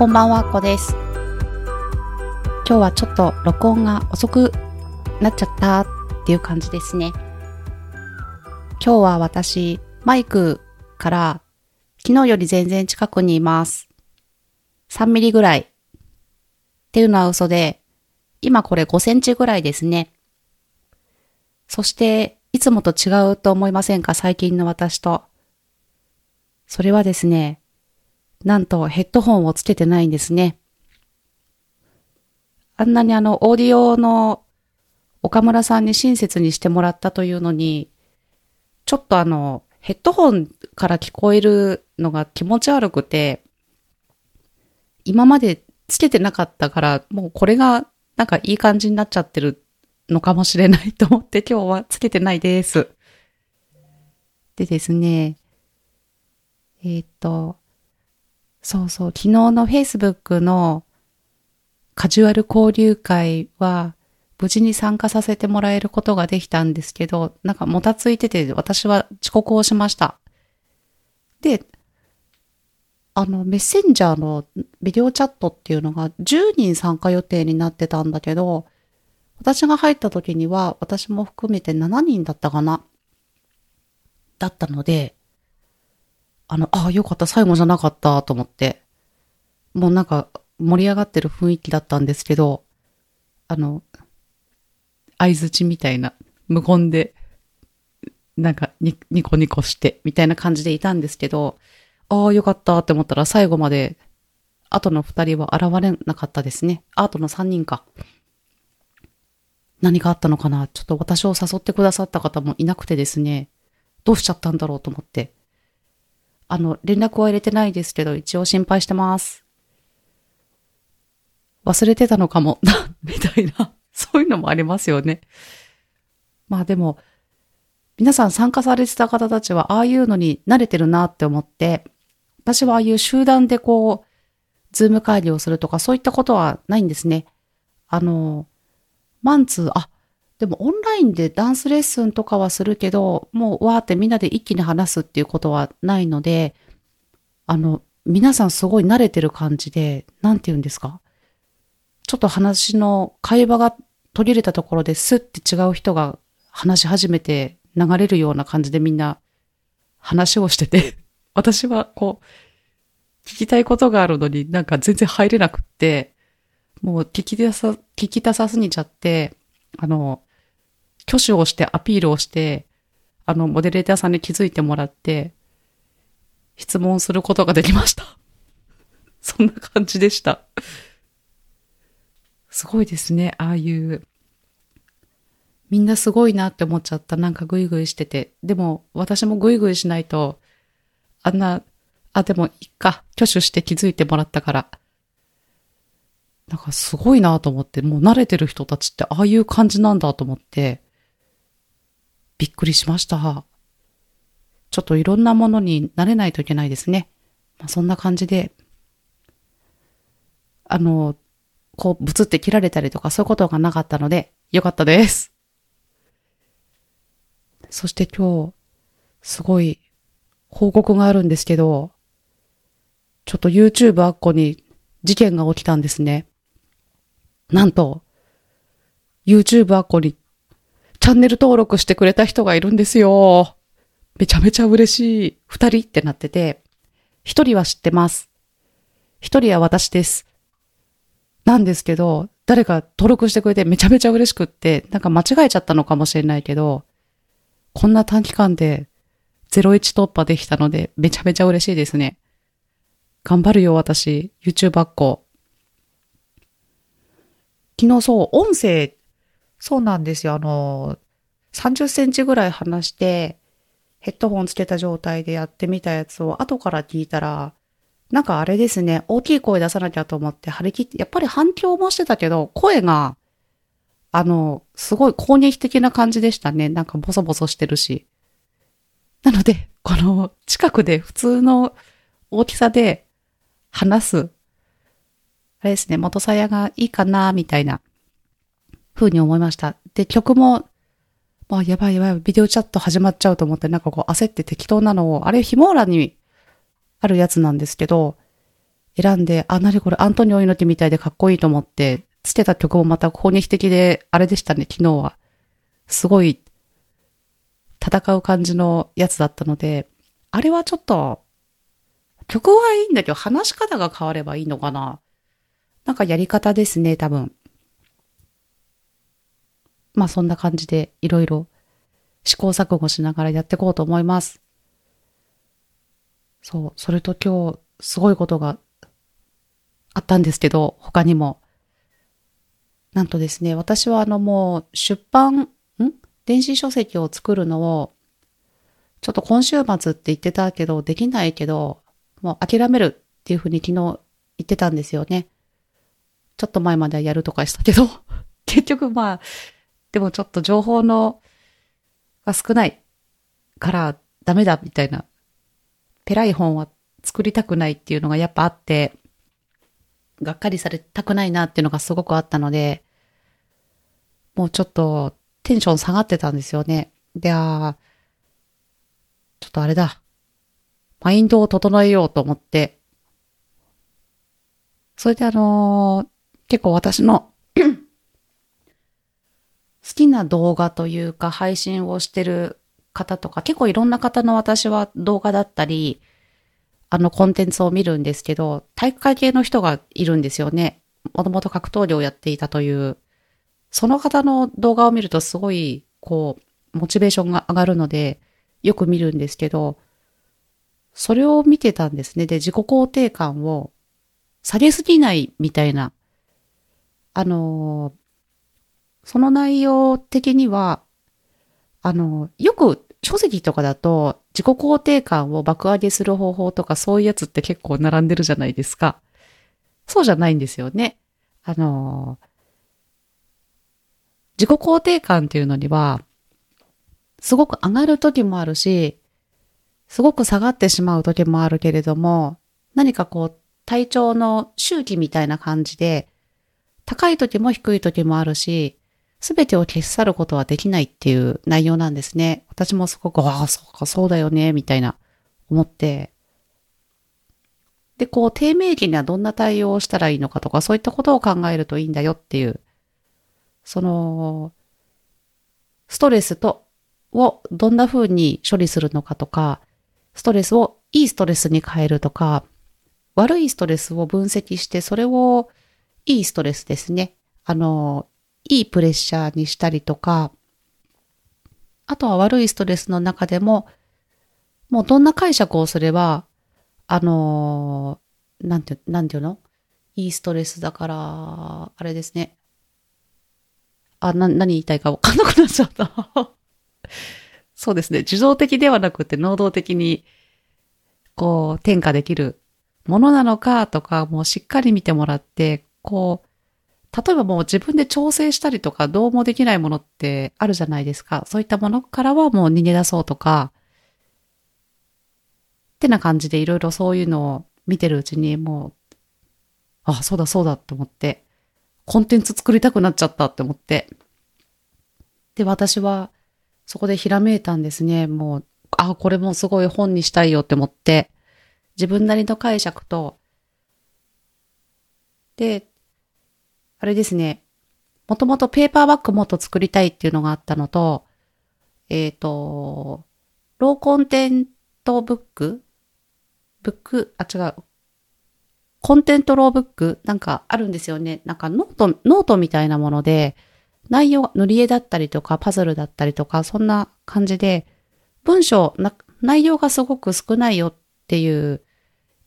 こんばんは、こです。今日はちょっと録音が遅くなっちゃったっていう感じですね。今日は私、マイクから昨日より全然近くにいます。3ミリぐらい。っていうのは嘘で、今これ5センチぐらいですね。そして、いつもと違うと思いませんか？最近の私と。それはですね、なんとヘッドホンをつけてないんですね。あんなにあの、オーディオの岡村さんに親切にしてもらったというのに、ちょっとあの、ヘッドホンから聞こえるのが気持ち悪くて、今までつけてなかったから、もうこれがなんかいい感じになっちゃってるのかもしれないと思って今日はつけてないです。でですね、えーっと、そうそう、昨日の Facebook のカジュアル交流会は無事に参加させてもらえることができたんですけど、なんかもたついてて私は遅刻をしました。で、あの、メッセンジャーのビデオチャットっていうのが10人参加予定になってたんだけど、私が入った時には私も含めて7人だったかな。だったので、あの、ああ、よかった、最後じゃなかったと思って、もうなんか盛り上がってる雰囲気だったんですけど、あの、相づちみたいな、無言で、なんかニニコニコして、みたいな感じでいたんですけど、ああ、よかったって思ったら最後まで、後の二人は現れなかったですね。あとの三人か。何があったのかなちょっと私を誘ってくださった方もいなくてですね、どうしちゃったんだろうと思って。あの、連絡は入れてないですけど、一応心配してます。忘れてたのかも、みたいな、そういうのもありますよね。まあでも、皆さん参加されてた方たちは、ああいうのに慣れてるなって思って、私はああいう集団でこう、ズーム会議をするとか、そういったことはないんですね。あの、マンツー、あ、でもオンラインでダンスレッスンとかはするけど、もうわーってみんなで一気に話すっていうことはないので、あの、皆さんすごい慣れてる感じで、なんて言うんですか？ちょっと話の会話が途切れたところでスッて違う人が話し始めて流れるような感じでみんな話をしてて、私はこう、聞きたいことがあるのになんか全然入れなくって、もう聞き出さ、聞きたさすぎちゃって、あの、挙手をしてアピールをして、あの、モデレーターさんに気づいてもらって、質問することができました。そんな感じでした。すごいですね、ああいう。みんなすごいなって思っちゃった。なんかグイグイしてて。でも、私もグイグイしないと、あんな、あ、でも、いっか。挙手して気づいてもらったから。なんかすごいなと思って、もう慣れてる人たちってああいう感じなんだと思って、びっくりしました。ちょっといろんなものに慣れないといけないですね。まあ、そんな感じで、あの、こう、ブツって切られたりとかそういうことがなかったので、よかったです。そして今日、すごい報告があるんですけど、ちょっと YouTube あっこに事件が起きたんですね。なんと、YouTube アッコにチャンネル登録してくれた人がいるんですよ。めちゃめちゃ嬉しい。二人ってなってて、一人は知ってます。一人は私です。なんですけど、誰か登録してくれてめちゃめちゃ嬉しくって、なんか間違えちゃったのかもしれないけど、こんな短期間で01突破できたので、めちゃめちゃ嬉しいですね。頑張るよ、私。YouTube アッコ。昨日そう、音声、そうなんですよ。あの、30センチぐらい離して、ヘッドホンつけた状態でやってみたやつを後から聞いたら、なんかあれですね、大きい声出さなきゃと思って張り切って、やっぱり反響もしてたけど、声が、あの、すごい攻撃的な感じでしたね。なんかボソボソしてるし。なので、この近くで普通の大きさで話す、あれですね、元さやがいいかな、みたいな、風に思いました。で、曲も、まあ、やばいやばい、ビデオチャット始まっちゃうと思って、なんかこう焦って適当なのを、あれ、ヒモーラにあるやつなんですけど、選んで、あ、なにこれアントニオ猪木みたいでかっこいいと思って、つけた曲もまた攻撃的で、あれでしたね、昨日は。すごい、戦う感じのやつだったので、あれはちょっと、曲はいいんだけど、話し方が変わればいいのかななんかやり方ですね、多分。まあそんな感じで、いろいろ試行錯誤しながらやっていこうと思います。そう、それと今日、すごいことがあったんですけど、他にも。なんとですね、私はあのもう出版、ん？電子書籍を作るのを、ちょっと今週末って言ってたけど、できないけど、もう諦めるっていうふうに昨日言ってたんですよね。ちょっと前まではやるとかしたけど、結局まあ、でもちょっと情報の、が少ないからダメだみたいな、ペライ本は作りたくないっていうのがやっぱあって、がっかりされたくないなっていうのがすごくあったので、もうちょっとテンション下がってたんですよね。で、あちょっとあれだ。マインドを整えようと思って、それであのー、結構私の好きな動画というか配信をしてる方とか、結構いろんな方の私は動画だったり、あのコンテンツを見るんですけど、体育会系の人がいるんですよね。もともと格闘技をやっていたという。その方の動画を見るとすごい、こう、モチベーションが上がるので、よく見るんですけど、それを見てたんですね。で、自己肯定感を下げすぎないみたいな。あの、その内容的には、あの、よく書籍とかだと自己肯定感を爆上げする方法とかそういうやつって結構並んでるじゃないですか。そうじゃないんですよね。あの、自己肯定感っていうのには、すごく上がる時もあるし、すごく下がってしまう時もあるけれども、何かこう、体調の周期みたいな感じで、高い時も低い時もあるし、すべてを消し去ることはできないっていう内容なんですね。私もすごく、ああ、そうか、そうだよね、みたいな思って。で、こう、低迷期にはどんな対応をしたらいいのかとか、そういったことを考えるといいんだよっていう、その、ストレスと、をどんな風に処理するのかとか、ストレスをいいストレスに変えるとか、悪いストレスを分析して、それをいいストレスですね。あの、いいプレッシャーにしたりとか、あとは悪いストレスの中でも、もうどんな解釈をすれば、あのー、なんて、なんていうの？いいストレスだから、あれですね。あ、な、何言いたいかわかんなくなっちゃった。そうですね。受動的ではなくて能動的に、こう、転化できるものなのかとか、もうしっかり見てもらって、こう、例えばもう自分で調整したりとかどうもできないものってあるじゃないですか。そういったものからはもう逃げ出そうとか、ってな感じでいろいろそういうのを見てるうちにもう、あ、そうだそうだって思って、コンテンツ作りたくなっちゃったって思って。で、私はそこでひらめいたんですね。もう、あ、これもすごい本にしたいよって思って、自分なりの解釈と、で、あれですね。もともとペーパーバックもっと作りたいっていうのがあったのと、えっ、ー、と、 low content book？book、あ、違う。 content low book？なんかあるんですよね。なんかノート、ノートみたいなもので、内容、塗り絵だったりとか、パズルだったりとか、そんな感じで、文章、内容がすごく少ないよっていう、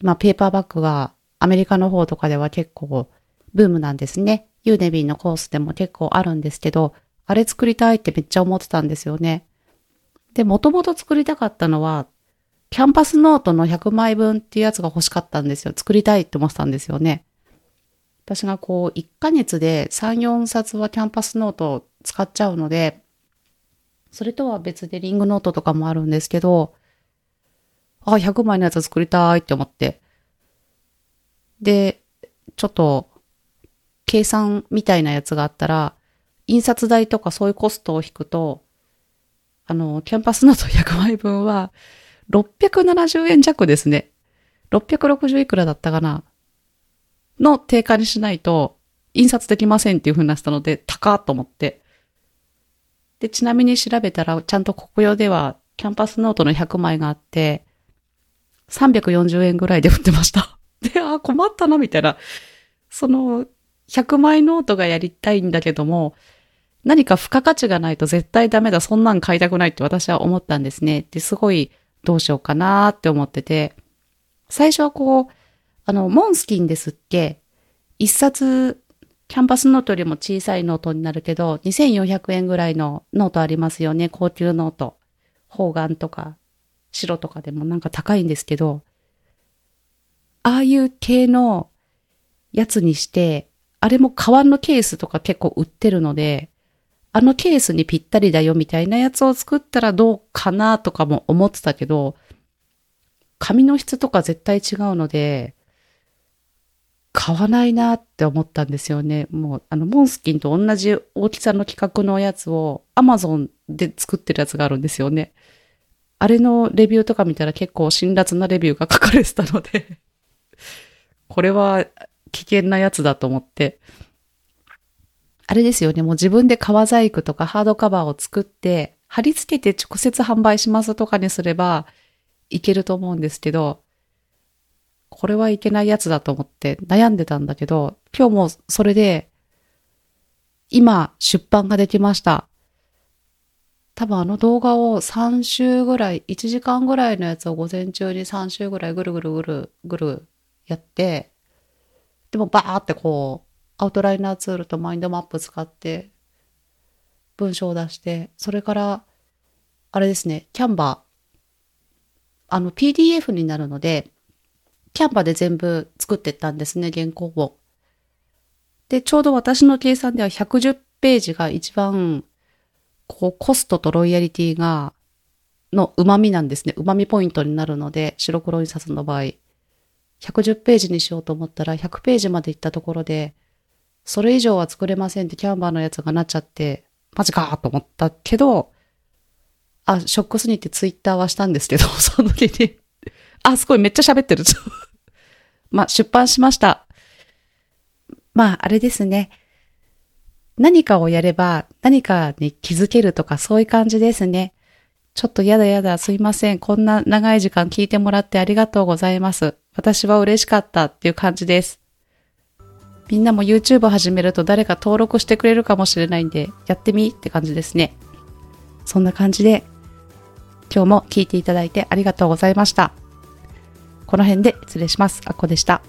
今、ペーパーバックがアメリカの方とかでは結構ブームなんですね。ユーネビーのコースでも結構あるんですけど、あれ作りたいってめっちゃ思ってたんですよね。で、もともと作りたかったのは、キャンパスノートの100枚分っていうやつが欲しかったんですよ。作りたいって思ってたんですよね。私がこう、1ヶ月で3、4冊はキャンパスノートを使っちゃうので、それとは別でリングノートとかもあるんですけど、あ、100枚のやつ作りたいって思って。で、ちょっと計算みたいなやつがあったら、印刷代とかそういうコストを引くと、あの、キャンパスノート100枚分は、670円弱ですね。660いくらだったかな？の定価にしないと印刷できませんっていう風になったので、高っと思って。で、ちなみに調べたら、ちゃんとコクヨではキャンパスノートの100枚があって、340円ぐらいで売ってました。で、あ、困ったな、みたいな。その、100枚ノートがやりたいんだけども、何か付加価値がないと絶対ダメだ、そんなん買いたくないって私は思ったんですね。で、すごいどうしようかなって思ってて、最初はこう、あの、モレスキンですっけ一冊、キャンパスノートよりも小さいノートになるけど、2400円ぐらいのノートありますよね、高級ノート。方眼とか、白とかでもなんか高いんですけど、ああいう系のやつにして、あれも革のケースとか結構売ってるので、あのケースにぴったりだよみたいなやつを作ったらどうかなとかも思ってたけど、紙の質とか絶対違うので、買わないなって思ったんですよね。もう、あの、モンスキンと同じ大きさの規格のやつを Amazon で作ってるやつがあるんですよね。あれのレビューとか見たら結構辛辣なレビューが書かれてたのでこれは危険なやつだと思って、あれですよね、もう自分で革細工とかハードカバーを作って、貼り付けて直接販売しますとかにすればいけると思うんですけど、これはいけないやつだと思って悩んでたんだけど、今日もそれで、今出版ができました。多分あの動画を3週ぐらい、1時間ぐらいのやつを午前中に3週ぐらいぐるぐるぐるぐるやって、でもバーってこう、アウトライナーツールとマインドマップ使って文章を出して、それから、あれですね、キャンバー。あの PDF になるので、キャンバーで全部作ってったんですね、原稿を。で、ちょうど私の計算では110ページが一番、こう、コストとロイヤリティが、の旨味なんですね。旨味ポイントになるので、白黒印刷の場合。110ページにしようと思ったら、100ページまで行ったところで、それ以上は作れませんってキャンバーのやつがなっちゃって、マジかと思ったけど、あ、ショックスにってツイッターはしたんですけど、その時に、あ、すごいめっちゃ喋ってる。まあ、出版しました。まあ、あれですね。何かをやれば何かに気づけるとかそういう感じですね。ちょっとやだやだすいません。こんな長い時間聞いてもらってありがとうございます。私は嬉しかったっていう感じです。みんなも YouTube 始めると誰か登録してくれるかもしれないんで、やってみって感じですね。そんな感じで、今日も聞いていただいてありがとうございました。この辺で失礼します。あっこでした。